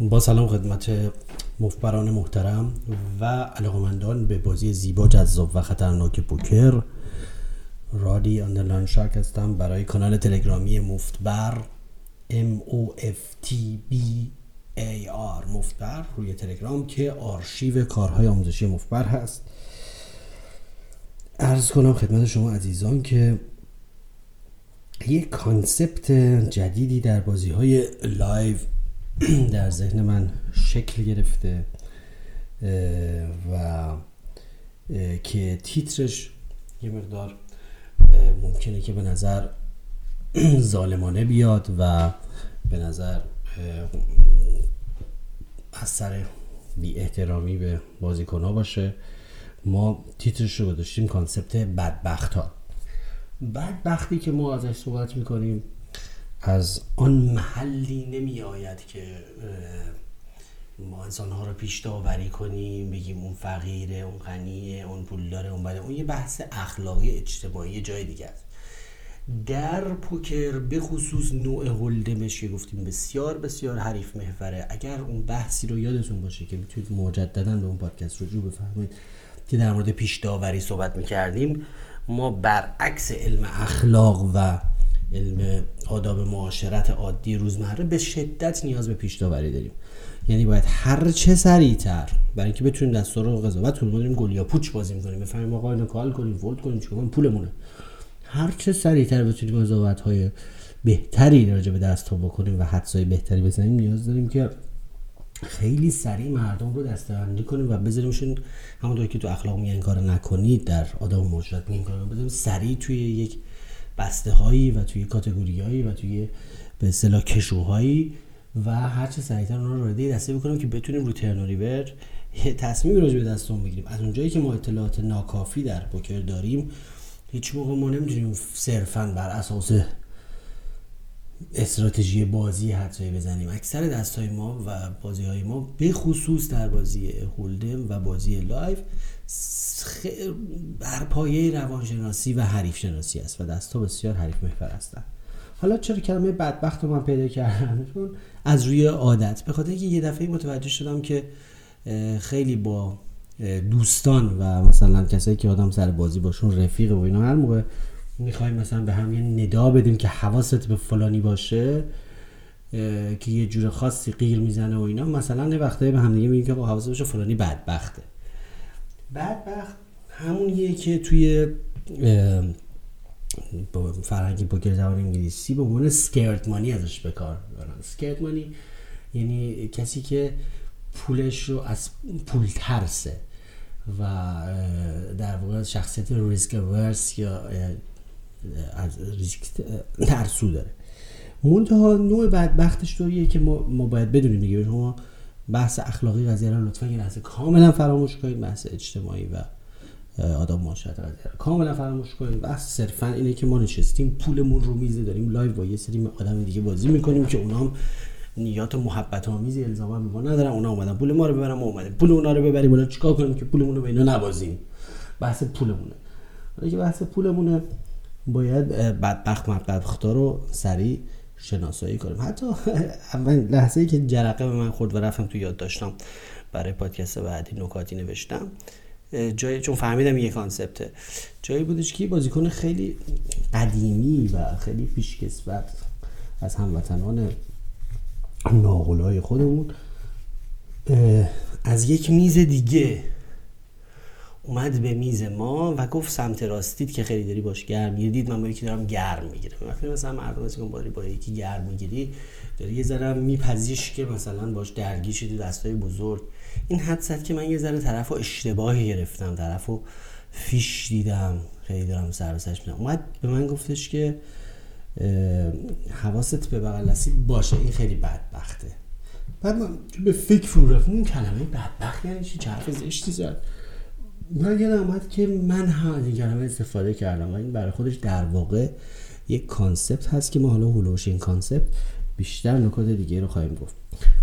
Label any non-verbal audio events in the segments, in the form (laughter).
با سلام خدمت مفتبران محترم و علاقمندان به بازی زیبا جذاب و خطرناک پوکر. Radi underline Shark هستم برای کانال تلگرامی مفتبر M O F T B A R مفتبر روی تلگرام که آرشیو کارهای آموزشی مفتبر هست. عرض کنم خدمت شما عزیزان که یک concept جدیدی در بازی های live (clears throat) در ذهن من شکل گرفته و که تیترش یه مقدار ممکنه که به نظر (clears throat) ظالمانه بیاد و به نظر از سر بی احترامی به بازیکن ها باشه. ما تیترش رو گذاشتیم concept بدبخت ها بدبختی که ما ازش صحبت می‌کنیم از آن محلی نمی آید که ما انسان ها رو پیش داوری کنیم بگیم اون فقیره اون غنیه اون پول داره اون بده اون یه بحث اخلاقی اجتماعی جای دیگه است. در پوکر به خصوص نوع هولدمش که گفتیم بسیار بسیار حریف محوره. اگر اون بحثی رو یادتون باشه که می‌تونید مجددا به اون پادکست رجوع بفهمید که در مورد پیش داوری صحبت می‌کردیم ما برعکس علم اخلاق و علم آداب معاشرت عادی روزمره به شدت نیاز به پیش داوری داریم. یعنی باید هر چه سریعتر برای اینکه بتونیم دستور و قضاوت کنیم گل گلیا پوچ بازی کنیم بفهمیم آقا اینو کال کنیم ولد کنیم چیکار پولمونه. هر چه سریعتر بتونیم قضاوت بهتری راجع به دست ها بکنیم و حدسای بهتری بزنیم نیاز داریم که خیلی سریع مردم رو دستبندی کنیم و بذاریمشون همونطور که تو اخلاق میگن کار نکنید در آداب معاشرت میگن کار بذاریم سریع توی یک بسته هایی و توی کاتگوری هایی و توی به اصطلاح کشوهایی و هر چه سریعتر اونا رو وارد دسته بکنیم که بتونیم رو ترن ریور یه تصمیم راجع به دستمون بگیریم. از اونجایی که ما اطلاعات ناکافی در پوکر داریم هیچ موقع ما نمی‌تونیم صرفا بر اساس استراتژی بازی حدسایی بزنیم. اکثر دست های ما و بازی های ما به خصوص در بازی Hold'em و بازی live بر پایه روانشناسی و حریف شناسی است و دست ها بسیار حریف محور هستند. حالا چرا کلمه بدبخت رو من پیدا کردم؟ از روی عادت. به خاطر اینکه یه دفعه متوجه شدم که خیلی با دوستان و مثلا کسایی که آدم سر بازی باشون رفیق و اینا هر موقع می‌خوایم مثلا به هم یه ندا بدیم که حواست به فلانی باشه که یه جور خاصی غیر می‌زنه و اینا. مثلا یه وقتایی به هم دیگه میگیم که حواست باشه فلانی بدبخته. بدبخت همونیه که توی با فرهنگ پوکر زبان انگلیسی به عنوان سکرت مانی ازش به کار می‌برن سکرت مانی یعنی کسی که پولش رو از پول ترسه و در واقع شخصیت risk averse یا از ریسک ترسو داره. منتها نوع بدبختش طوریه که ما, ما باید بدونیم دیگه. شما بحث اخلاقی قضیه رو لطفا یه لحظه کاملا فراموش کنید بحث اجتماعی و آداب معاشرت قضیه کاملا فراموش کنید. بحث صرفا اینه که ما نشستیم پولمون رو میزه داریم live با یه سری آدم دیگه بازی می‌کنیم که اونام نیات محبت آمیزی الزاما به ما ندارن. اونا اومدن پول ما رو ببرن ما اومدیم پول اونا رو ببریم. ولی چیکار کنیم که پولمون رو به اینا نبازیم بحث پولمونه. ولی که بحث پولمونه باید بدبخت مبدبختا رو سریع شناسایی کنیم حتی اول لحظه ای که جرقه به من خورد و رفتم تو یاد داشتم برای پادکست بعدی نکاتی نوشتم. جایی چون فهمیدم یه کانسپته. جایی بودش که بازیکن خیلی قدیمی و خیلی پیشکسوت از هموطنان ناغلای خودمون از یک میز دیگه اومد به میز ما و گفت سمت راستید که خیلی داری باش گرم می‌گیری. من با یکی دارم گرم می‌گیرم. وقتی مثلا مردم که باری با یکی گرم می‌گیری داری یه ذره میپذیش که مثلا باش درگیر شدی دستای بزرگ. این حدست که من یه ذره طرف اشتباهی گرفتم طرف فیش دیدم. خیلی دارم سر میدم اومد به من گفتش که حواست به بغل باشه. این خیلی بدبخته. بعد من به فکر فرو رفتم این کلمه بدبخت یعنی چی؟ حرف زشتی زد. من یادم اومد که من هم از این کلمه استفاده کردم و این برای خودش در واقع یک concept هست که ما حالا حول و حوش این concept بیشتر نکات دیگه رو خواهیم گفت.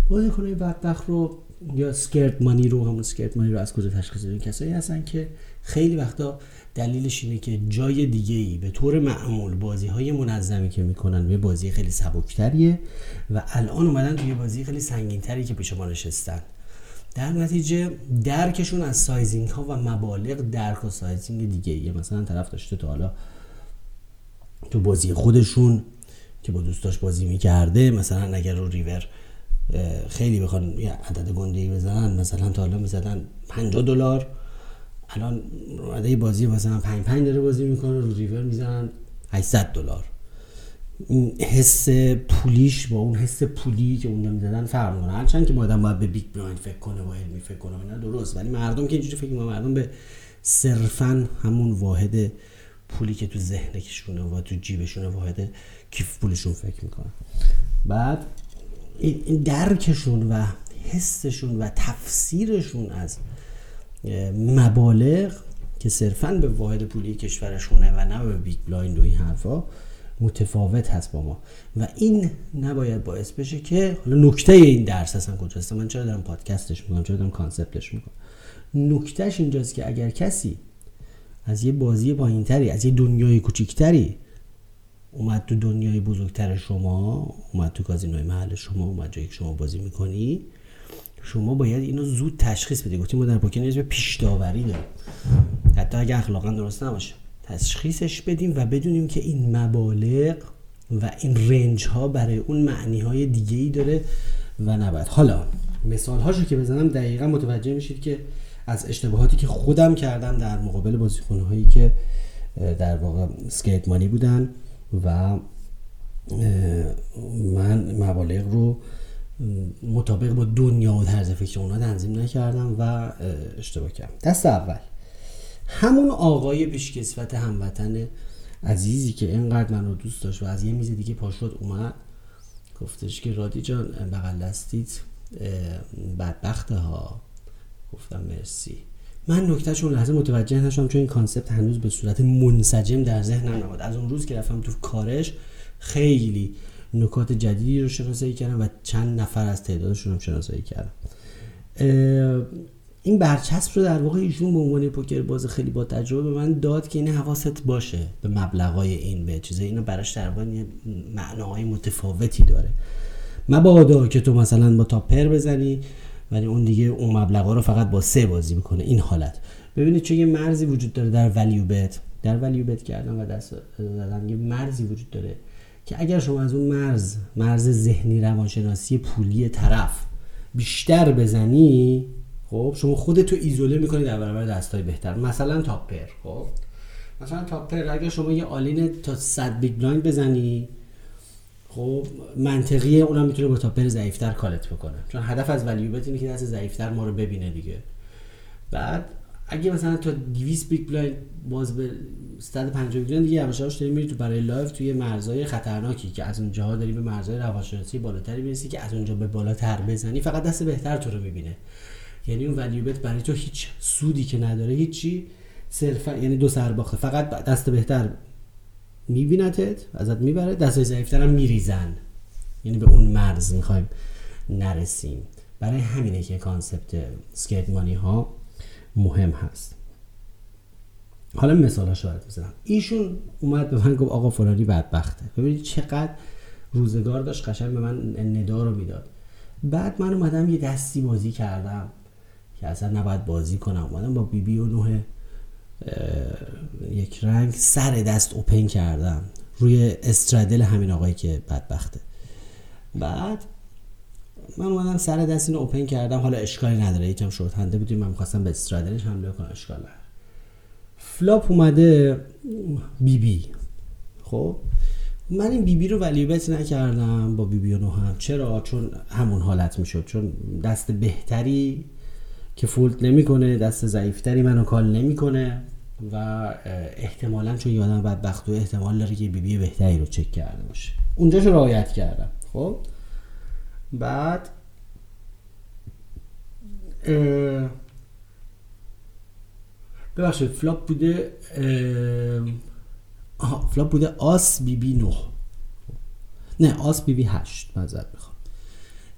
بازیکنهای بدبخت رو یا scared money رو همون scared money رو از کجا تشخیص بدیم کسایی هستن که خیلی وقتا دلیلش اینه که جای دیگه ای به طور معمول بازی های منظمی که می‌کنن یه بازی خیلی سبکتریه و الان اومدن توی بازی خیلی سنگینتری که پیش ما نشستن. در نتیجه درکشون از sizing ها و مبالغ درک و sizing دیگه ایه مثلا طرف داشته تا حالا تو بازی خودشون که با دوستاش بازی می‌کرده مثلا اگر رو ریور خیلی بخوان یه عدد گنده بزنن مثلا تا حالا می‌زدن 50 دلار. الان اومده بازی مثلا 5 5 داره بازی می‌کنه رو ریور می‌زنن 800 دلار. این حس پولیش با اون حس پولی که اون می‌زدن فرق می‌کنه. هرچند که آدم باید به big blind فکر کنه باید علمی فکر کنه اینا درست. ولی مردم که اینجوری فکر می‌کنن مردم به صرفا همون واحد پولی که تو ذهنشونه و تو جیبشونه واحد کیف پولشون فکر می‌کنن. بعد این درکشون و حسشون و تفسیرشون از مبالغ که صرفا به واحد پولی کشورشونه و نه به big blind و این حرفا متفاوت هست با ما. و این نباید باعث بشه که حالا نکته این درس اصلا کجاست؟ من چرا دارم پادکستش می‌کنم؟ چرا دارم concept ش می‌کنم؟ نکتهش اینجاست که اگر کسی از یه بازی پایینتری از یه دنیای کوچیکتری اومد تو دنیای بزرگتر شما اومد تو کازینوی محل شما اومد جایی که شما بازی می‌کنی شما باید اینو زود تشخیص بدید گفتیم ما در پوکر به پیش داوری داریم. حتی اگه اخلاقا درست نباشه. تشخیصش بدیم و بدونیم که این مبالغ و این رنج ها برای اون معنی های دیگه ای داره و نباید. حالا مثال هاشو که بزنم دقیقا متوجه میشید که از اشتباهاتی که خودم کردم در مقابل بازیکن هایی که در واقع سکیت مانی بودن و من مبالغ رو مطابق با دنیا و طرز فکر اونا تنظیم نکردم و اشتباه کردم. دست اول. همون آقای پیشکسوت هموطن عزیزی که اینقدر منو دوست داشت و از یه میز دیگه پاشد اومد. گفتش که رادی جان بغل دستیت بدبخته ها. گفتم مرسی. من نکتهشون لحظه متوجه نشدم چون این کانسپت هنوز به صورت منسجم در ذهنم نبود. از اون روز که رفتم تو کارش خیلی نکات جدیدی رو شناسایی کردم و چند نفر از تعدادشون هم شناسایی کردم. این برچسب رو در واقع ایشون به عنوان پوکر باز خیلی با تجربه به من داد که این حواست باشه به مبلغای این به چیزای اینو براش در واقع معناهای متفاوتی داره. مبادا که تو مثلا با تاپر بزنی ولی اون دیگه اون مبلغا رو فقط با سه بازی می‌کنه. این حالت. ببینید چه یه مرزی وجود داره در ولیو بت در ولیو بت کردن و دست دادن یه مرزی وجود داره که اگر شما از اون مرز مرز ذهنی روانشناسی پولی طرف بیشتر بزنی خب شما خودتو ایزوله می‌کنی در برابر دستای بهتر. مثلا top pair خب. مثلا top pair اگر شما یه all in تا 100 big blind بزنی خب منطقیه اونم می‌تونه با top pair ضعیفتر call ت بکنه. چون هدف از value bet اینه که دست ضعیفتر ما رو ببینه دیگه. بعد اگه مثلا تا 200 big blind باز به 150 big دیگه یواش یواش داری میری تو برای لایف توی مرزهای خطرناکی که از اونجاها داری به مرزهای روانشناسی بالاتری می‌رسی که از اونجا به بالاتر بزنی فقط دست بهتر تو رو می‌بینه. یعنی اون value bet برای تو هیچ سودی که نداره هیچی صرفا یعنی دو سر باخته فقط دست بهتر میبینتت ازت می‌بره دست ضعیفتر هم میریزن. یعنی به اون مرز می‌خوایم نرسیم. برای همینه که concept سکیت مانی ها مهم هست. حالا مثال شاید بزنم. ایشون اومد به من گفت آقا فلانی بدبخته. ببینید چقدر روزگار داشت قشنگ به من ندا رو می‌داد. بعد من اومدم یه دستی بازی کردم. که اصلا نباید بازی کنم. اومدم با بی بی و نوه یک رنگ سر دست اوپن کردم. روی استرادل همین آقایی که بدبخته. بعد من اومدم سر دست اینو open کردم. حالا اشکالی نداره. یکم short handed بودیم. من می‌خواستم به straddle ش حمله کنم. اشکال نداره. flop اومده بی بی خب؟ من این بی بی رو value bet نکردم. با بی بی نهم. چرا؟ چون همون حالت می‌شد. چون دست بهتری که fold نمی‌کنه دست ضعیفتری منو call نمی‌کنه و احتمالا چون یادم بدبخت و احتمال داره که بی بی بهتری رو چک کرده باشه. اونجاشو رعایت کردم خب؟ بعد ببخشید flop بوده آها flop بوده آس بی بی نه. نه آس بی بی هست معذرت می‌خوام.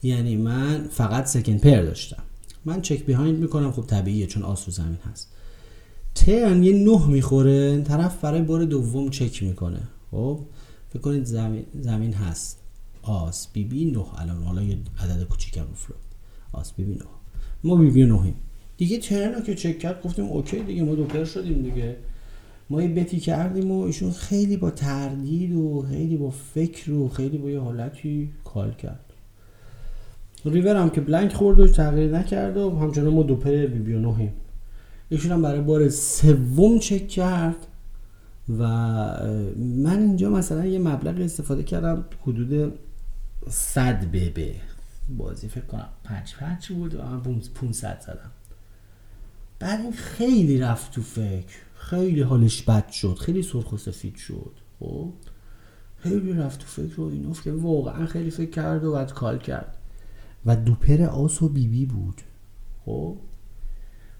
یعنی من فقط second pair داشتم. من check behind می‌کنم. خب طبیعیه چون آس رو زمین هست. turn یه نه می‌خوره. طرف برای بار دوم چک می‌کنه. خب فکر کنید زمین, زمین هست. آس بی بی نه الان. حالا یه عدد کوچیکم flop آس بی بی نه. ما بی بی نهیم. دیگه turn رو که چک کرد گفتیم اوکی دیگه ما دو pair شدیم دیگه. ما یه bet ی کردیم و ایشون خیلی با تردید و خیلی با فکر و خیلی با یه حالتی call کرد. ریور هم که blank خورد و تغییر نکرد و همچنان ما دو pair بی بی نهیم. ایشون هم برای بار سوم چک کرد و من اینجا مثلا یه مبلغ استفاده کردم حدود 100 ببه بازی فکر کنم 5 5 بود و من 500 زدم. بعد این خیلی رفت تو فکر. خیلی حالش بد شد. خیلی سرخ و سفید شد. خب؟ خیلی رفت تو فکر و این که واقعا خیلی فکر کرد و بعد کال کرد. و دوپر آس و بیبی بی بود. خب؟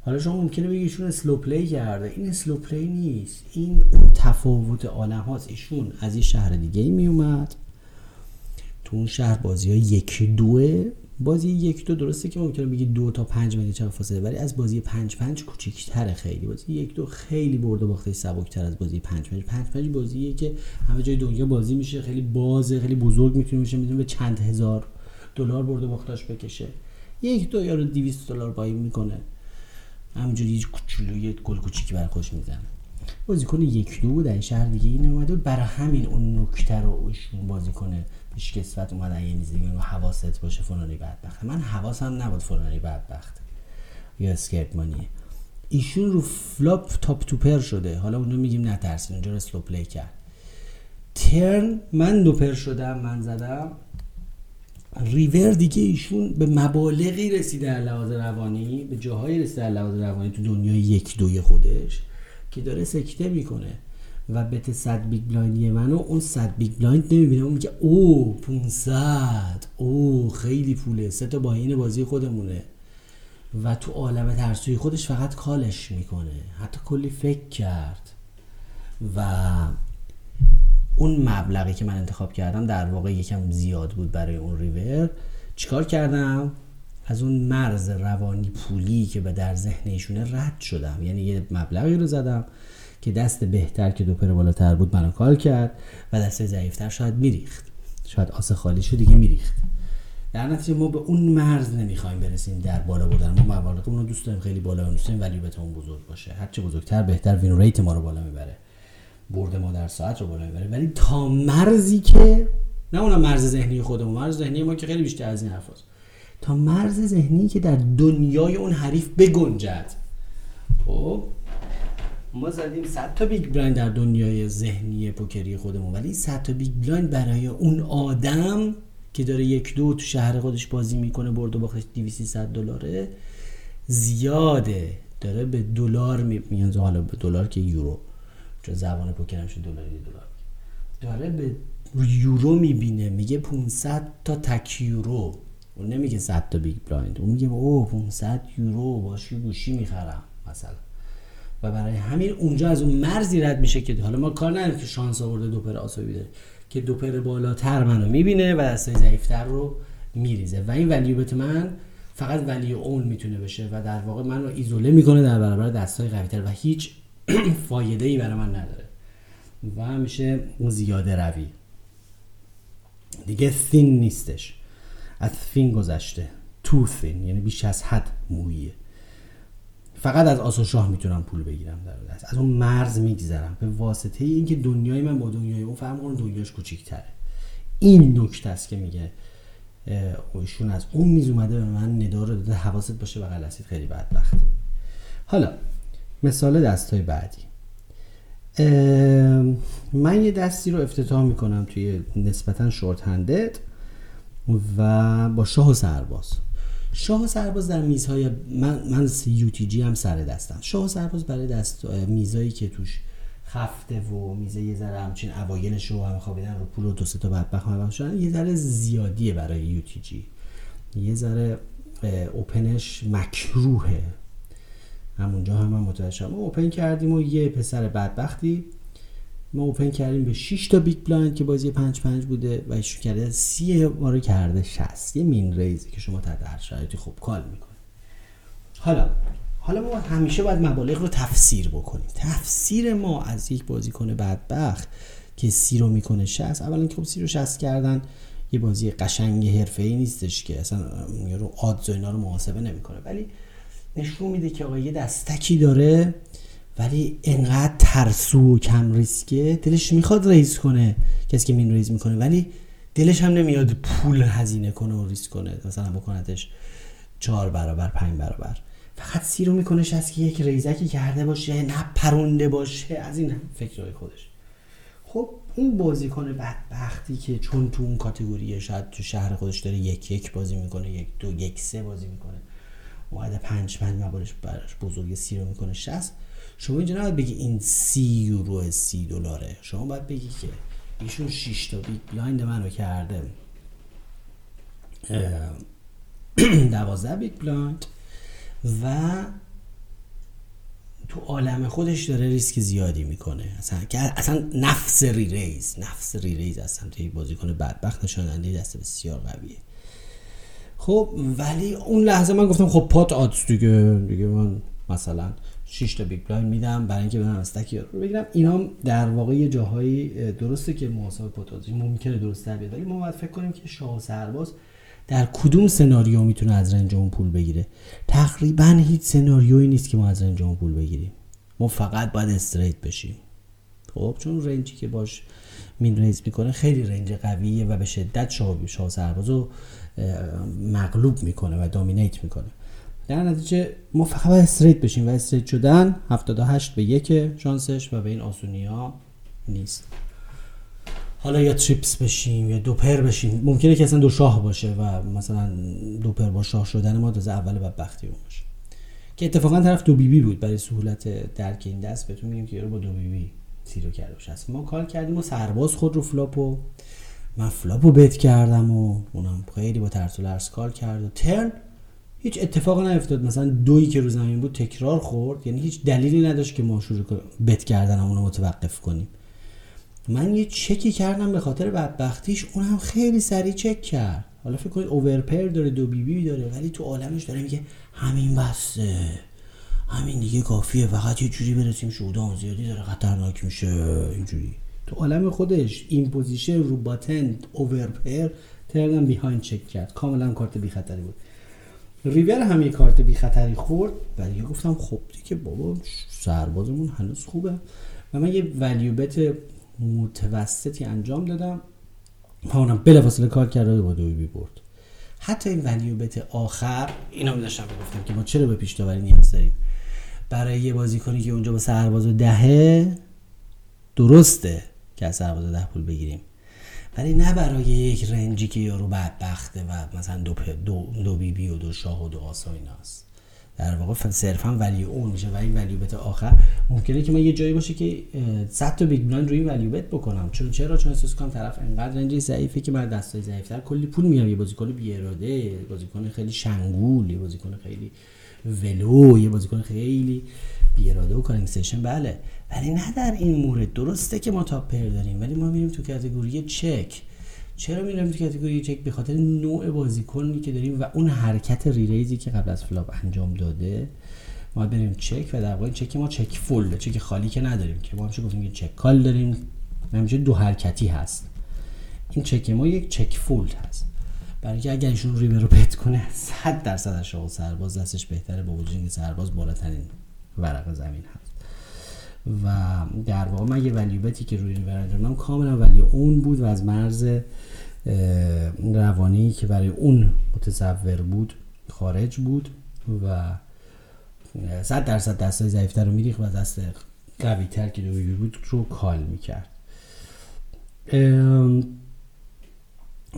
حالا شما ممکنه بگی ایشون slow play کرده. این slow play نیست. این اون تفاوت عالم هاست ایشون از یه شهر دیگه ای می اومد تو اون شهر بازی ها یکی دوه. بازی یک دو درسته که ممکنه بگی دو تا پنج متر چند فاصله ولی از بازی پنج پنج کوچیک‌تره خیلی. بازی یک دو خیلی برده باخته سبکتر از بازی پنج پنج. پنج پنج بازیه که همه جای دنیا بازی میشه. خیلی بازه خیلی بزرگ می‌تونه میشه می‌تونه به چند هزار دلار برده باختاش بکشه. یک دو یارو 200 دلار buy in می‌کنه. همینجوری یه کوچولو یه گل کوچیکی برای خودش می‌زنه. بازیکن یک دو در شهر دیگه این اومده برای همین اون نکته رو ایشون بازیکن پیش کسفت اومدن یه میز دیگه حواست باشه فلانی بدبخت من حواسم نبود فلانی بدبخت یا scared money ه ایشون رو flop top two pair شده. حالا اونو میگیم نترسین اونجا رو slow play کرد. turn من دو pair شدم من زدم. ریور دیگه ایشون به مبالغی رسیده در لحاظ روانی به جاهایی رسیده در لحاظ روانی تو دنیای یک دوی خودش که داره سکته می‌کنه. و bet صد big blind ی منو اون صد big blind نمی‌بینه. اون میگه او 500 او خیلی پوله. سه تا buy in بازی خودمونه. و تو عالم ترسوی خودش فقط call ش می‌کنه. حتی کلی فکر کرد. و اون مبلغی که من انتخاب کردم در واقع یکم زیاد بود برای اون ریور. چیکار کردم؟ از اون مرز روانی پولی که به در ذهن ایشونه رد شدم. یعنی یه مبلغی رو زدم که دست بهتر که دو پر بالاتر بود منو کال کرد و دست ضعیفتر شاید میریخت. شاید آس خالی شد دیگه میریخت. در نتیجه ما به اون مرز نمی‌خوایم برسیم در بالا بودن ما مبالغ اون رو دوست داریم خیلی بالا دوست داریم ولی اون بزرگ باشه. هرچه بزرگتر بهتر. وین ریت ما رو بالا می‌بره. برد ما در ساعت رو بالا می‌بره ولی تا مرزی که نه اونم مرز ذهنی خودمون مرز ذهنی ما که خیلی بیشتر از این حرفاست تا مرز ذهنی که در دنیای اون حریف بگنجد. خب ما زدیم 100 تا big blind در دنیای ذهنی پوکری خودمون. ولی 100 تا big blind برای اون آدم که داره یک دو تو شهر خودش بازی می‌کنه برد و باختش 200 دلاره زیاده. داره به دلار میان حالا به دلار که یورو. چون زبان پوکر هم دلاری دلار داره به یورو می‌بینه میگه 500 تا تک یورو. اون نمیگه 100 تا big blind. اون میگه او 500 یورو باشی گوشی می‌خرم مثلا. و برای همین اونجا از اون مرزی رد میشه که حالا ما کار نداریم که شانس آورده دو pair آس بی بی داره که دو pair بالاتر منو می‌بینه و دستای ضعیفتر رو میریزه. و این value bet من فقط ولی اون می‌تونه بشه و در واقع من رو ایزوله می‌کنه در برابر دستای قویتر. و هیچ (clears throat) فایده ای برای من نداره. و همیشه اون زیاده روی. دیگه ثین نیستش. از فین گذشته. تو ثین یعنی بیش از حد مویه فقط از آس و شاه می‌تونم پول بگیرم در از اون مرز میگذرم. به واسطه اینکه دنیای من با دنیای اون فهم کنم دنیاش کوچیک‌تره. این نکته است که میگه ایشون از اون میز اومده به من ندا رو داده. حواست باشه بغل هستید خیلی بدبخته. حالا مثال دستای بعدی. من یه دستی رو افتتاح می‌کنم توی نسبتا شورت هندد و با شاه و سرباز. شاه و سرباز در میزهای من من یو تی جی هم سر دستم. شاه و سرباز برای دست میزایی که توش خفته و میزه یه ذره همچین اوایلش رو هم خوابیدن رو پول و دو سه تا بدبخت هم شدن یه ذره زیادیه برای یو تی جی. یه ذره open ش مکروهه. همونجا هم من متوجه شدم open کردیم و یه پسر بدبختی. ما open کردیم به 6 تا big blind که بازی 5 5 بوده و ایشون کرده سی ما رو کرده 60 یه min raise ی که شما تحت هر شرایطی خوب call می‌کنید حالا حالا ما همیشه باید مبالغ رو تفسیر بکنیم. تفسیر ما از یک بازیکن بدبخت که سی رو می‌کنه 60 اولا که خب سی رو 60 کردن یه بازی قشنگ ای نیستش که اصلا رو odds و اینا رو محاسبه نمی‌کنه. ولی نشون میده که آقا یه دستکی داره ولی انقدر ترسو و کم ریسکه. دلش می‌خواد raise کنه کسی که min raise می‌کنه. ولی دلش هم نمیاد پول هزینه کنه و raise کنه مثلا بکنتش چهار برابر پنج برابر. فقط سی رو می‌کنه شصت که یک raise کی کرده باشه نه پرونده باشه از این فکرهای خودش. خب اون بازیکن بدبختی که چون تو اون category ه شاید تو شهر خودش داره یک یک بازی می‌کنه یک دو یک سه بازی می‌کنه. اومده پنج پنج مبالش براش بزرگ سی رو می‌کنه شست شما اینجا نباید بگی این سی یورو سی دلاره. شما باید بگی که ایشون 6 تا big blind منو کرده. (clears throat) دوازده big blind و تو عالم خودش داره ریسک زیادی می‌کنه. اصلا اصلا نفس re-raise نفس re-raise اصلا یک بازیکن بدبخت نشان‌دهنده دست بسیار قویه. خب ولی اون لحظه من گفتم خب pot odds دیگه دیگه من مثلا 6 تا big blind میدم برای اینکه بدونم stack ی رو بگیرم. اینا در واقع یه جاهایی درسته که محاسبه pot ممکنه درست در بیاد ولی ما باید فکر کنیم که شاه سرباز در کدوم سناریو می‌تونه از range اون پول بگیره؟ تقریبا هیچ سناریویی نیست که ما از رنج اون پول بگیریم. ما فقط باید استریت بشیم. خب چون رنجی که باش مین ریز می‌کنه خیلی رنج قویه و به شدت شاه شاه سرباز رو مغلوب می‌کنه و دامینیت می‌کنه. در نتیجه ما فقط باید استریت بشیم و استریت شدن 78 به یک شانسش و به این آسونی ها نیست. حالا یا تریپس بشیم یا دوپر بشیم. ممکنه که اصلا دو شاه باشه و مثلا two pair با شاه شدن ما تازه اول بدبختی اون باشه. که اتفاقا طرف دو بی بی بود برای سهولت درک این دست. بهتون میگم که با دو بی بی رو کرده باشه. ما call کردیم و سرباز خود رو flop و. من flop و bet کردم و اونم خیلی با ترس و لرز call کرد و turn هیچ اتفاق نیفتاد. مثلا دویی که رو زمین بود تکرار خورد. یعنی هیچ دلیلی نداشت که ما شروع bet کردن رو متوقف کنیم. من یه چکی کردم به خاطر بدبختیش. اونم خیلی سریع چک کرد. حالا فکر کنید overpair داره دو بی بی داره ولی تو عالمش داره میگه همین بسته. همین دیگه کافیه فقط یه جوری برسیم showdown زیادی داره خطرناک میشه اینجوری. تو عالم خودش این position رو button overpair ترنم behind check کرد. کاملا کارت بی خطری بود. ریور هم یه کارت بی خطری خورد ولی گفتم خب دیگه بابا سربازمون هنوز خوبه. و من یه value bet متوسطی انجام دادم. و اونم بلافاصله call کرده با دوی بی برد. حتی این value bet آخر اینا داشتم گفتم که ما چرا به پیش داوری نیاز داریم؟ برای یه بازیکنی که اونجا با سرباز دهه درسته که از سرباز ده پول بگیریم. ولی نه برای یک range ی که یارو بدبخته و مثلا دو, دو, دو بی بی و دو شاه و دو آسا ایناست. در واقع صرفا value اون میشه و value bet آخر. ممکنه که من یه جایی باشه که 100 تا big blind روی value bet بکنم. چون چرا؟ چون احساس کنم طرف انقدر range ی ضعیفه که من دستای ضعیفتر کلی پول میام یه بازیکن بی اراده بازیکن خیلی شنگول یه بازیکن خیلی ولو یه بازیکن خیلی بی اراده و calling station. بله. ولی نه در این مورد. درسته که ما top pair داریم ولی ما میریم تو category check. چرا میرم تو category check؟ به خاطر نوع بازیکنی که داریم و اون حرکت re-raise ی که قبل از flop انجام داده. ما بریم چک و در واقع چک ما check fold check خالی که نداریم که ما همیشه گفتیم که check call داریم. همیشه دو حرکتی هست. این چک ما یک check fold هست. برای که اگر ایشون ریور رو پت کنه 100 درصد از شغل سرباز دستش بهتره با وجود اینکه سرباز بالاترین ورق زمین هست. و در واقع من یه ولیوبتی که روی ریور کاملا ولی اون بود و از مرز روانی که برای اون متصور بود خارج بود و صد درصد دستای ضعیفتر رو میریخ و دست قوی تر که بود رو کال می‌کرد.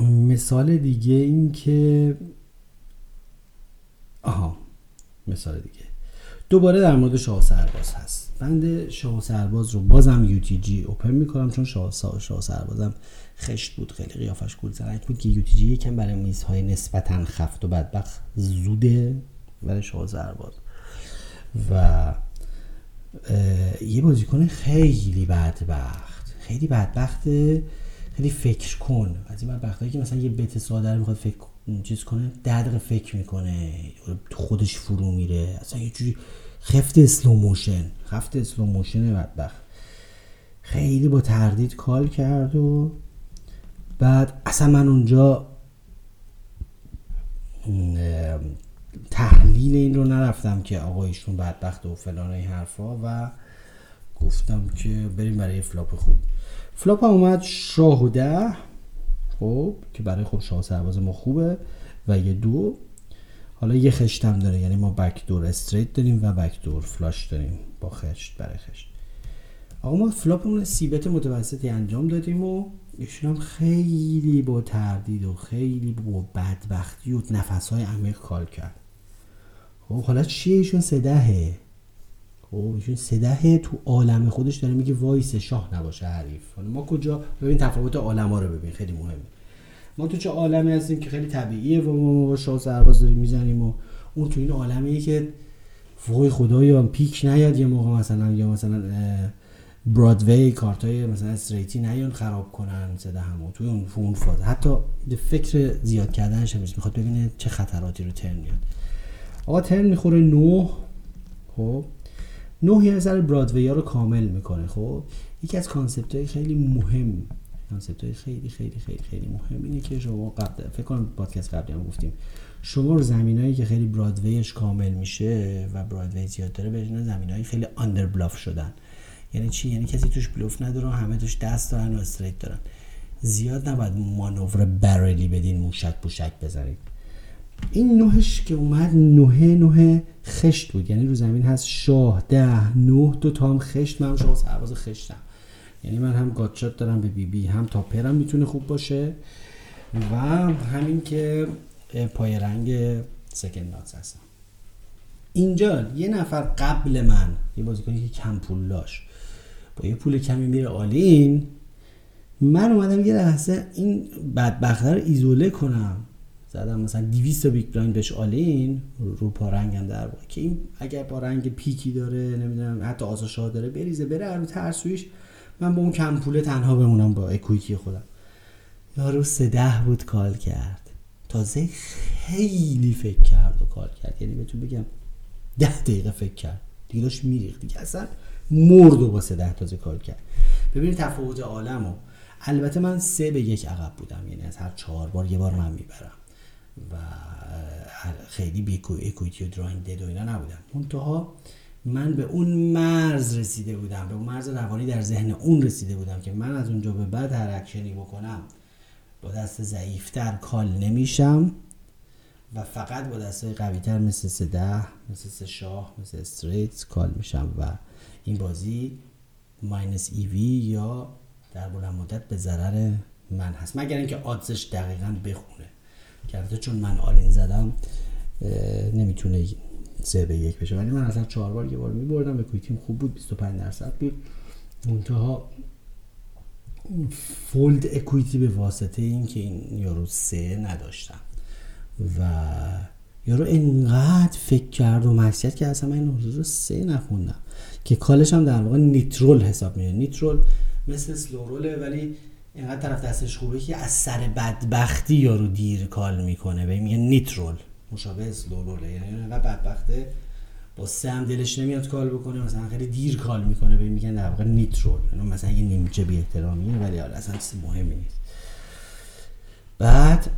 مثال دیگه این که آها مثال دیگه. دوباره در مورد شاه سرباز هست. بند شاه سرباز رو بازم یو تی جی اوپن می‌کنم چون شاه, شاه سربازم خشت بود خیلی قیافش گل زنک بود که یو تی جی یکم برای میزهای نسبتا خفت و بدبخت زوده برای شاه سرباز. و یه بازیکن خیلی بدبخت خیلی بدبخته خیلی فکر کن. از این بدبختایی که مثلا یه bet ساده رو می‌خواد فکر چیز کنه ده دقیقه فکر می‌کنه. خودش فرو میره. اصلا یه جوری خفت slow motion خفت slow motion بدبخت. خیلی با تردید call کرد و بعد اصلا من اونجا تحلیل این رو نرفتم که آقا ایشون بدبخت و فلان این حرفا و گفتم که بریم برای flop خوب. flop هم اومد شاه و ده. خب که برای خب شاه سرباز ما خوبه. و یه دو. حالا یه خشتم داره. یعنی ما backdoor straight داریم و backdoor flush داریم. با خشت برای خشت. آقا ما flop مون c-bet متوسطی انجام دادیم و ایشون هم خیلی با تردید و خیلی با بدبختی و نفس های عمیق call کرد. خب حالا چیه ایشون سدهه خب ایشون سدهه تو عالم خودش داره میگه وایس شاه نباشه حریف. حالا ما کجا؟ ببین تفاوت عالم ها رو ببین خیلی مهمه. ما تو چه عالمی هستیم که خیلی طبیعیه و ما با شاه سرباز داریم می‌زنیم و اون تو این عالمیه که وای خدایا پیک نیاد یه موقع مثلا یا مثلا broadway کارتای مثلا straight ی نیان خراب کنن صدا همو توی اون فون فاز. حتی فکر زیاد کردنش هم می‌خواد ببینه چه خطراتی رو turn میاد. آقا turn می‌خوره نه خب؟ یه سر broadway ها رو کامل می‌کنه. خب یکی از concept های خیلی مهم concept های خیلی خیلی خیلی خیلی مهم اینه که شما قبل فکر کنم پادکست قبلی هم گفتیم شما رو زمینایی که خیلی broadway ش کامل میشه و broadway زیاد داره به زمینایی خیلی under bluff شدن. یعنی چی؟ یعنی کسی توش بلوف نداره همه توش دست دارن و straight دارن. زیاد نباید مانور برلی بدین موشک بوشک بزنید. این نوهش که اومد نوه نوه خشت بود. یعنی رو زمین هست شاه ده نه دو تا هم خشت. من شاه سرباز خشتم. یعنی من هم گاتشات دارم به بی بی هم تاپرم می‌تونه خوب باشه و همین که پای رنگ سکن ناتس هستم. اینجا یه نفر قبل من یه بازیکنی که کم پول داشت با یه پول کمی میره all-in. من اومدم یه لحظه این بدبخته رو ایزوله کنم. زدم. مثلا 200 تا big blind بهش all-in رو پارنگم در واقع. که این اگر پارنگ پیکی داره نمی‌دونم حتی آس شاه داره بریزه بره رو ترسویش. من با اون کم پوله تنها بمونم با equity خودم. یارو سه ده بود call کرد. تازه خیلی فکر کرد و call کرد. یعنی بهتون بگم ده دقیقه فکر کرد. دیگه داشت میریخت. دیگه اصلا مرد و با سه ده تازه call کرد. ببینید تفاوت عالم و البته من سه به یک عقب بودم. یعنی از هر چهار بار یه بار من می‌برم. و خیلی بیکو equity و drawing dead و اینا نبودم منتها من به اون مرز رسیده بودم به اون مرز روانی در ذهن اون رسیده بودم که من از اونجا به بعد هر اکشنی بکنم با دست ضعیفتر call نمیشم و فقط با دستای قویتر مثل سه ده مثل سه شاه مثل straight call میشم و این بازی minus EV یا در بلند مدت به ضرر من هست. مگر اینکه odds ش دقیقا بخونه. کرده چون من all-in زدم نمی‌تونه سه به یک بشه. ولی من اصلا چهار بار یه بار میبردم equity م خوب بود 25 درصد بود. منتها fold equity به واسطه این که این یارو سه نداشتم. و یارو انقدر فکر کرد و مکسیت که اصلا من این رو سه نخوندم. که کالش هم در واقع نیترول حساب میشه نیترول مثل سلوروله ولی اینقدر طرف دستش خوبه که از سر بدبختی یارو دیر کال می‌کنه. به میگه نیترول مشابه سلوروله یعنی اینقدر بدبخته. با سه هم دلش نمیاد کال بکنه مثلا خیلی دیر کال می‌کنه. به میگن در واقع نیترول یعنی مثلا یه نیمچه بی احترامیه ولی حالا اصلا چیز مهمی نیست. بعد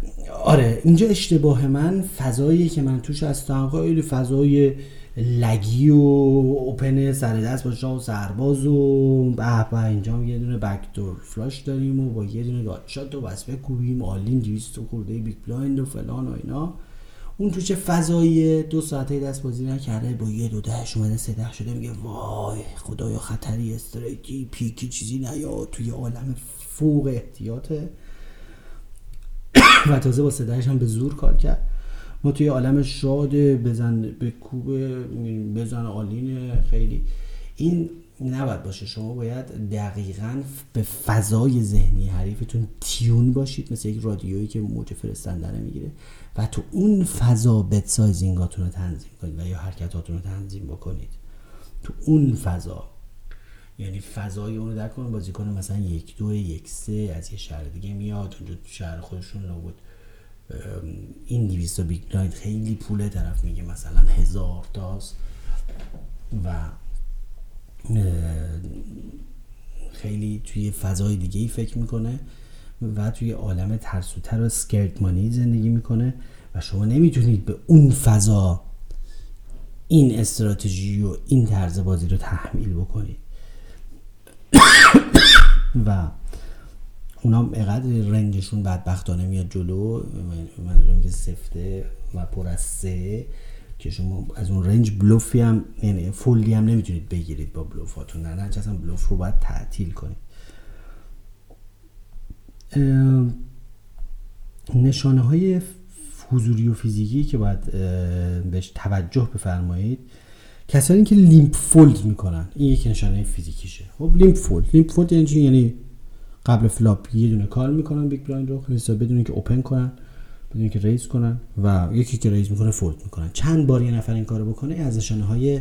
آره اینجا اشتباه من فضایی که من توش هستم. خیلی فضای LAG ی و open سر دست با شاه و سرباز و به اینجا یه دونه backdoor flush داریم و با یه دونه gutshot و بس کوبیم all-in 200 خورده big blind و فلان و اینا. اون تو چه فضایی؟ دو ساعته دست بازی نکرده. با یه دو دهش اومده سه ده شده میگه وای خدایا خطری straight ی پیکی چیزی نیاد توی عالم فوق احتیاطه. (coughs) و تازه با سه ده‌اش هم به زور call کرد. ما توی عالم شاد بزن بکوب بزن all-in خیلی. این نباید باشه. شما باید دقیقا به فضای ذهنی حریفتون tune باشید مثل یک رادیویی که موج فرستنده می‌گیره و تو اون فضا bet sizing اتون رو تنظیم کنید و یا حرکتاتون رو تنظیم بکنید. تو اون فضا. یعنی فضای اون رو در کن بازیکن مثلا یک دو یک سه از یه شهر دیگه میاد اونجا تو شهر خودشون نبود این 200 big blind خیلی پوله. طرف میگه مثلا هزار تاست و خیلی توی فضای دیگه ای فکر می‌کنه و توی عالم ترسوتر و scared money زندگی می‌کنه و شما نمی‌تونید به اون فضا این استراتژی و این طرز بازی رو تحمیل بکنید. (coughs) و اونا اقدر رنجشون بدبختانه میاد جلو منظورم که سفته و پر از سه که شما از اون رنج بلوفی هم یعنی فولی هم نمی‌تونید بگیرید با بلوفاتون نه نه اصلا بلوف رو باید تعطیل کنید. نشانه های حضوری و فیزیکی که باید بهش توجه بفرمایید کسانی که limp fold می‌کنن این یک نشانه فیزیکیشه. خب limp fold limp fold یعنی یعنی قبل flop یه دونه call می‌کنن big blind رو خیلی بدون که open کنن بدون که raise کنن و یکی که raise می‌کنه fold می‌کنن. چند بار یه نفر این کارو بکنه از نشانه های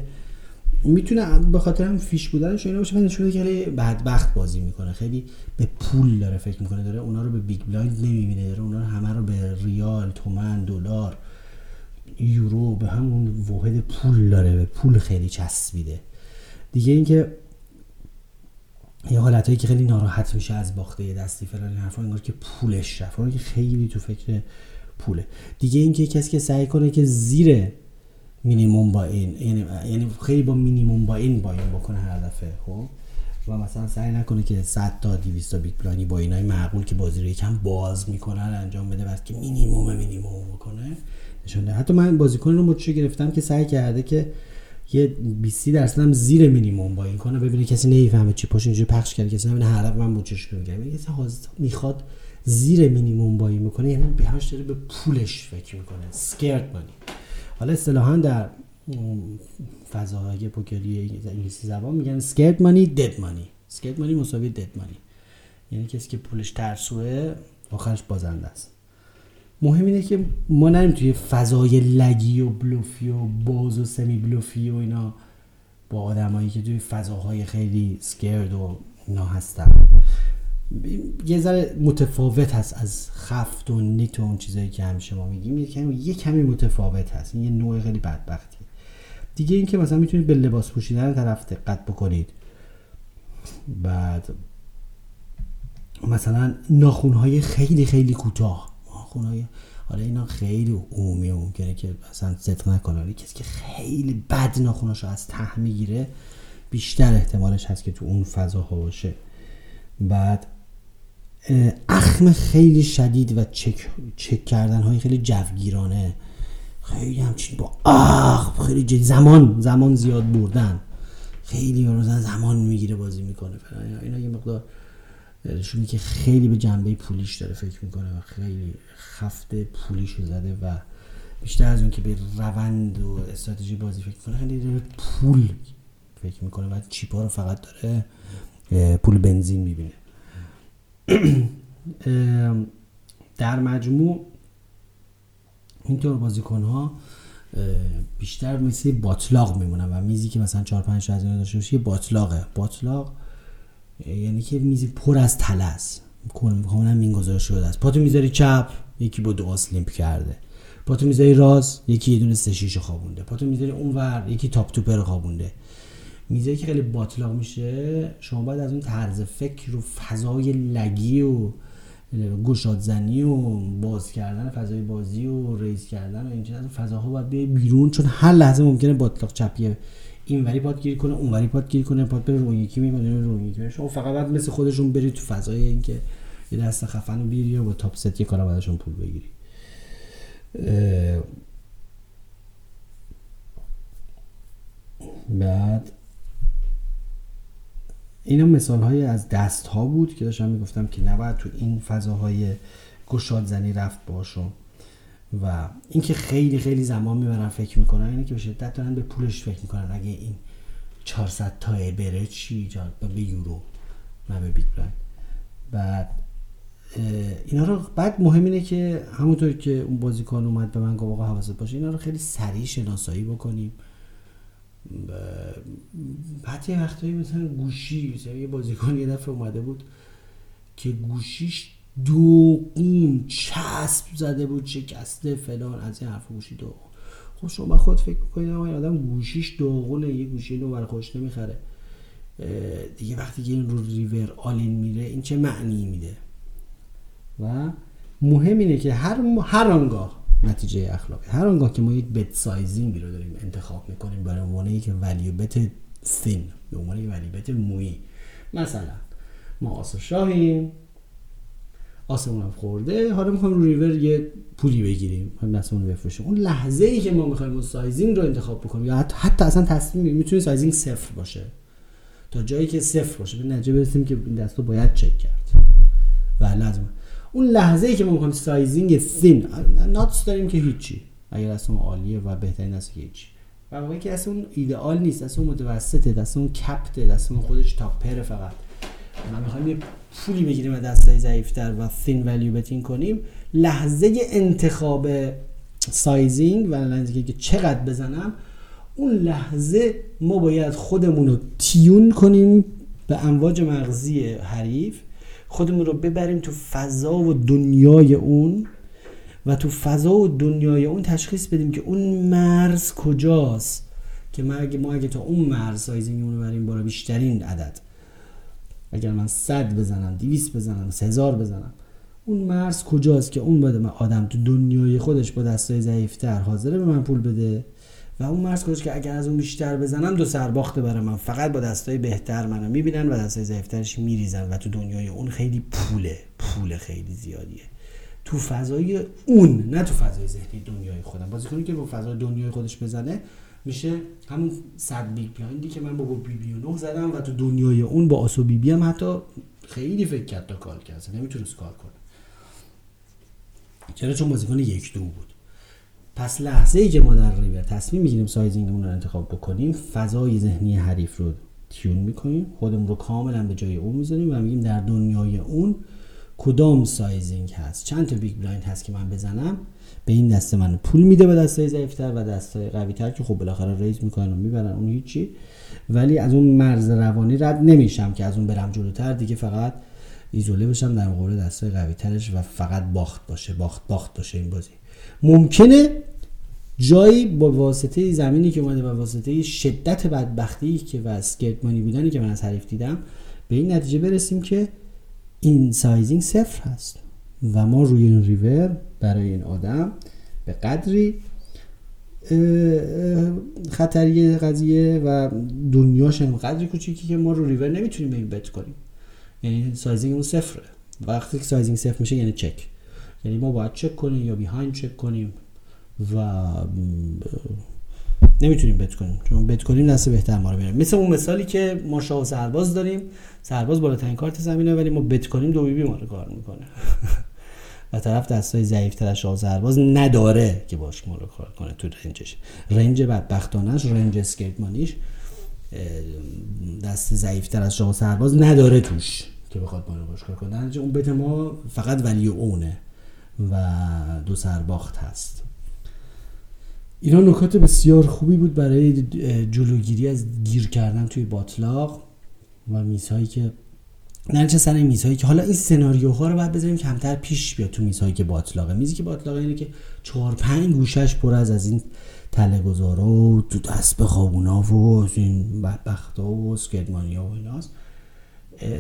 می‌تونه به خاطر هم fish بودنش اینا باشه نشون که بدبخت بازی می‌کنه. خیلی به پول داره فکر می‌کنه داره اونا رو به big blind نمی‌بینه داره اونا رو همه رو به ریال تومن دلار یورو به همون واحد پول داره به پول خیلی چسبیده. دیگه اینکه یه حالتهایی که خیلی ناراحت میشه از باخته دستی فلان این حرفا انگار که پولش رفت. که خیلی تو فکر پوله. دیگه اینکه کسی که سعی کنه که زیر minimum buy-in یعنی یعنی خیلی با minimum buy-in buy-in بکنه هر دفعه خب؟ و مثلا سعی نکنه که 100 تا 200 تا big blind ی buy-in های معقول که بازی رو یکم باز می‌کنن انجام بده بعد که minimum minimum بکنه نشون حتی من بازیکن رو مچو گرفتم که سعی کرده که یه 20 درصد هم زیر مینیمم با این کنه ببینه کسی نمی‌فهمه چی پشت اینجوری پخش کرده کسی نمی‌دونه هر من مچش میگم. یعنی کسی می‌خواد زیر مینیمم بایی می‌کنه یعنی به همش داره به پولش فکر می‌کنه. سکرت مانی حالا اصطلاحا در فضاهای پوکری انگلیسی زبان میگن سکرت مانی دد مانی سکرت مانی مساوی دد مانی یعنی کسی که پولش ترسوه آخرش بازنده است. مهم اینه که ما نریم توی فضای لگی و بلوفی و باز و سمی بلوفی و اینا با آدمایی که توی فضاهای خیلی سکرد و اینا هستن. یه ذره متفاوت هست از خفت و نیت و اون چیزایی که همیشه ما میگیم. یه کمی, یه کمی متفاوت هست. این یه نوع خیلی بدبختی. دیگه این که مثلا می‌تونید به لباس پوشیدن طرف دقت بکنید. بعد مثلا ناخونهای خیلی خیلی کوتاه. ناخونهای حالا اینا خیلی عمومی ممکنه که مثلا صدق نکنه کسی که خیلی بد ناخوناشو از ته می‌گیره بیشتر احتمالش هست که تو اون فضاها باشه. بعد اخم خیلی شدید و چک, چک کردن های خیلی جوگیرانه. خیلی همچین با اخ خیلی زمان زمان زیاد بردن. خیلی روزن زمان می‌گیره بازی می‌کنه. اینا یه مقدار نشونی که خیلی به جنبه پولیش داره فکر می‌کنه و خیلی خفته پولیش زده و بیشتر از اون که به روند و استراتژی بازی فکر کنه خیلی داره پول فکر می‌کنه و چیپا رو فقط داره پول بنزین می‌بینه. (clears throat) در مجموع اینطور بازیکن ها بیشتر مثل باطلاق میمونن و میزی که مثلا 4 5 از اینا داشته باشه باطلاقه. باطلاق یعنی که میزی پر از تله است. کاملا این شده است پاتو می‌ذاری چپ یکی با دو لیمپ کرده. پاتو می‌ذاری راست یکی یه دونه سه خوابونده. پاتو می‌ذاری اونور یکی تاپ توپر خوابونده. می‌ذاری که خیلی باطلاق میشه. شما باید از اون طرز فکر و فضای لگی و گشاد و باز کردن فضای بازی و raise کردن و این چیزا فضاها باید بیرون. چون هر لحظه ممکنه باطلاق چپیه این وری پات گیر کنه اون وری پات گیر کنه پات بره رو یکی میمونه رو یکی شما فقط بعد مثل خودشون برید تو فضای اینکه یه دست خفن بیاری و با top set یه کارا بعدشون پول بگیری. بعد اینا مثال های از دست ها بود که داشتم می‌گفتم که نباید تو این فضاهای گشاد زنی رفت باشم. و اینکه خیلی خیلی زمان می‌برن فکر می‌کنن اینه که به شدت دارن به پولش فکر می‌کنن. اگه این 400 تای بره چی؟ به یورو نه به بیت بعد اینا رو بعد مهم اینه که همونطور که اون بازیکن اومد به من گفت آقا حواست باشه اینا رو خیلی سریع شناسایی بکنیم. حتی وقتایی مثلا گوشی مثلا یه بازیکن یه دفعه اومده بود که گوشیش داغون چسب زده بود شکسته فلان از این حرف گوشی دو خب شما خود فکر بکنید این آدم گوشیش داغونه یه گوشی رو برای خوش نمی‌خره. دیگه وقتی که این رو river all-in میره این چه معنی میده؟ و مهم اینه که هر هر آنگاه نتیجه اخلاقی هر آنگاه که ما یک bet sizing ی رو داریم انتخاب می‌کنیم برای عنوان یک value bet thin به عنوان یک value bet مویی مثلا ما آس شاهیم آسمون هم خورده. حالا می‌خوایم رو ریور یه پولی بگیریم. هم دستمون بفروشیم. اون لحظه ای که ما می‌خوایم اون sizing رو انتخاب بکنیم یا حتی, حتی اصلا تصمیم می‌تونه sizing صفر باشه. تا جایی که صفر باشه. به نتیجه برسیم که این دستو باید چک کرد. و لازم اون لحظه ای که ما می‌خوایم sizing thin nuts داریم که هیچی. اگر اصلا عالیه و بهترین است که هیچی. و موقعی که اصلا ایدئال نیست. اصلا متوسطه. اون کپته. اون خودش تاپره فقط. ما می‌خوایم یه پولی بگیریم و دستای ضعیفتر و فین ولیو بتین کنیم. لحظه انتخاب سایزینگ و لحظه که چقدر بزنم اون لحظه ما باید خودمون رو تیون کنیم به امواج مغزی حریف خودمون رو ببریم تو فضا و دنیای اون و تو فضا و دنیای اون تشخیص بدیم که اون مرز کجاست. که ما اگه, ما اگه تا اون مرز سایزینگ رو بریم بالا بیشترین عدد. اگر من صد بزنم دیویس بزنم هزار بزنم اون مرز کجاست که اون بده من آدم تو دنیای خودش با دستای ضعیفتر حاضره به من پول بده؟ و اون مرز کجاست که اگر از اون بیشتر بزنم دو سرباخته برای من. فقط با دستای بهتر منو می‌بینن و دستای ضعیفترش میریزن و تو دنیای اون خیلی پوله پول خیلی زیادیه. تو فضای اون نه تو فضای ذهنی دنیای خودم. بازیکنی که با فضای دنیای خودش بزنه میشه همون صد big blind ی که من با بی بی و نه زدم و تو دنیای اون با آس و بی بی هم حتی خیلی فکر کرد تا call کرد. نمی‌تونست call کنه. چرا؟ چون بازیکن یک دو بود. پس لحظه ای که ما در ریور تصمیم می‌گیریم sizing مون رو انتخاب بکنیم فضای ذهنی حریف رو tune می‌کنیم. خودمون رو کاملا به جای اون می‌ذاریم و میگیم در دنیای اون کدام sizing هست؟ چند تا big blind هست که من بزنم؟ به این دسته من پول میده به دسته ضعیفتر و دسته قوی تر که خب بالاخره raise می‌کنن و می‌برن اون هیچی ولی از اون مرز روانی رد نمیشم که از اون برم جلوتر. دیگه فقط ایزوله بشم در مقابل دسته قوی ترش و فقط باخت باشه باخت باخت باشه این بازی. ممکنه جایی با واسطه زمینی که اومده و واسطه شدت بدبختی که و scared money بودنی که من از حریف دیدم به این نتیجه برسیم که این sizing صفر هست و ما روی این ریور برای این آدم به قدری خطری قضیه و دنیاش قدری کوچیکی که ما رو ریور نمی‌تونیم به این bet کنیم. یعنی sizing اون صفره. وقتی که sizing صفر میشه یعنی چک یعنی ما باید چک کنیم یا behind check کنیم و نمی‌تونیم bet کنیم چون bet کنیم دست بهتر ما رو میره مثل اون مثالی که ما شاه و سرباز داریم. سرباز بالاترین کارت زمینه ولی ما بت کنیم دو بی بی ما رو کار می‌کنه. (laughs) و طرف دستای ضعیف تر شاه سرباز نداره که باش ما رو کار کنه تو رنجش. رنج بدبختانش رنج اسکیتمانیش دست ضعیف تر از شاه سرباز نداره توش که بخواد ما رو باش کار کنه. اون بت ما فقط ولی اونه و دو سرباخت هست. اینا نکات بسیار خوبی بود برای جلوگیری از گیر کردن توی باطلاق و میزهایی که نه چه سر میزهایی که حالا این سناریوها رو باید بذاریم کمتر پیش بیاد تو میزهایی که باطلاقه. میزی که باطلاقه اینه که چهار پنج گوشش پر از از این تله و تو دست به خوابونا و از این بدبخت و سکرمانی ها و ایناست.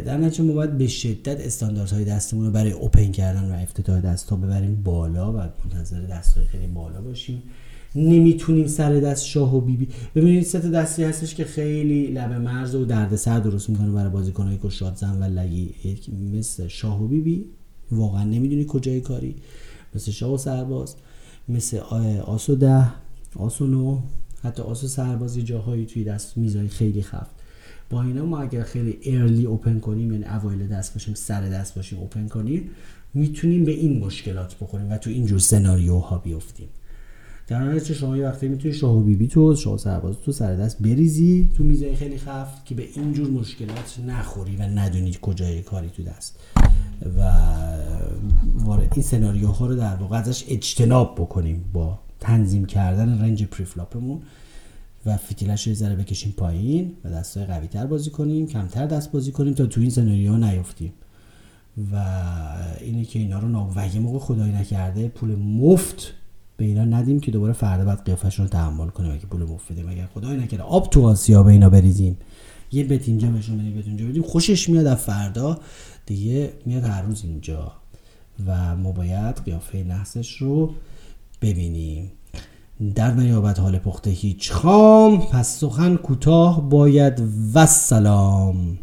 در نتیجه ما باید به شدت استانداردهای دستمون رو برای اوپن کردن و افتتاح دست ها ببریم بالا و منتظر دست خیلی بالا باشیم. نمی‌تونیم سر دست شاه و بیبی ببینید ست دستی هستش که خیلی لب مرز و دردسر درست می‌کنه برای بازیکنهای که زن و لگی. مثل شاه و بیبی. واقعا نمی‌دونی کجای کاری. مثل شاه و سرباز. مثل آسو ده. آسو نو. حتی آسو سرباز جاهایی توی دست میزای خیلی خفت. با اینا ما اگر خیلی ارلی اوپن کنیم یعنی اوایل دست باشیم سر دست باشیم اوپن کنیم می‌تونیم به این مشکلات بخوریم و تو اینجور سناریوها بیفتیم. در که شما یه وقتی می‌تونی شاه بیبی تو شاه سرباز تو سر دست بریزی. تو میزه خیلی خفت که به اینجور مشکلات نخوری و ندونی کجای کاری تو دست. و این سناریوها رو در واقع ازش اجتناب بکنیم با تنظیم کردن رنج پریفلاپمون و فتیلش رو ذره بکشیم پایین و دستای قوی تر بازی کنیم کمتر دست بازی کنیم تا تو این سناریو نیفتیم. و اینه که اینا رو نا... و یه موقع خدایی نکرده پول مفت به اینا ندیم که دوباره فردا بعد قیافشون رو تحمل کنیم اگه پول مفت بدیم اگر خدایی نکرده. آب تو آسیا به اینا بریزیم. یه بت اینجا بهشون بدیم بت اونجا بدیم. خوشش میاد از فردا دیگه میاد هر روز اینجا. و ما باید قیافه نحسش رو ببینیم. در نیابت حال پخته هیچ خام پس سخن کوتاه باید. و سلام.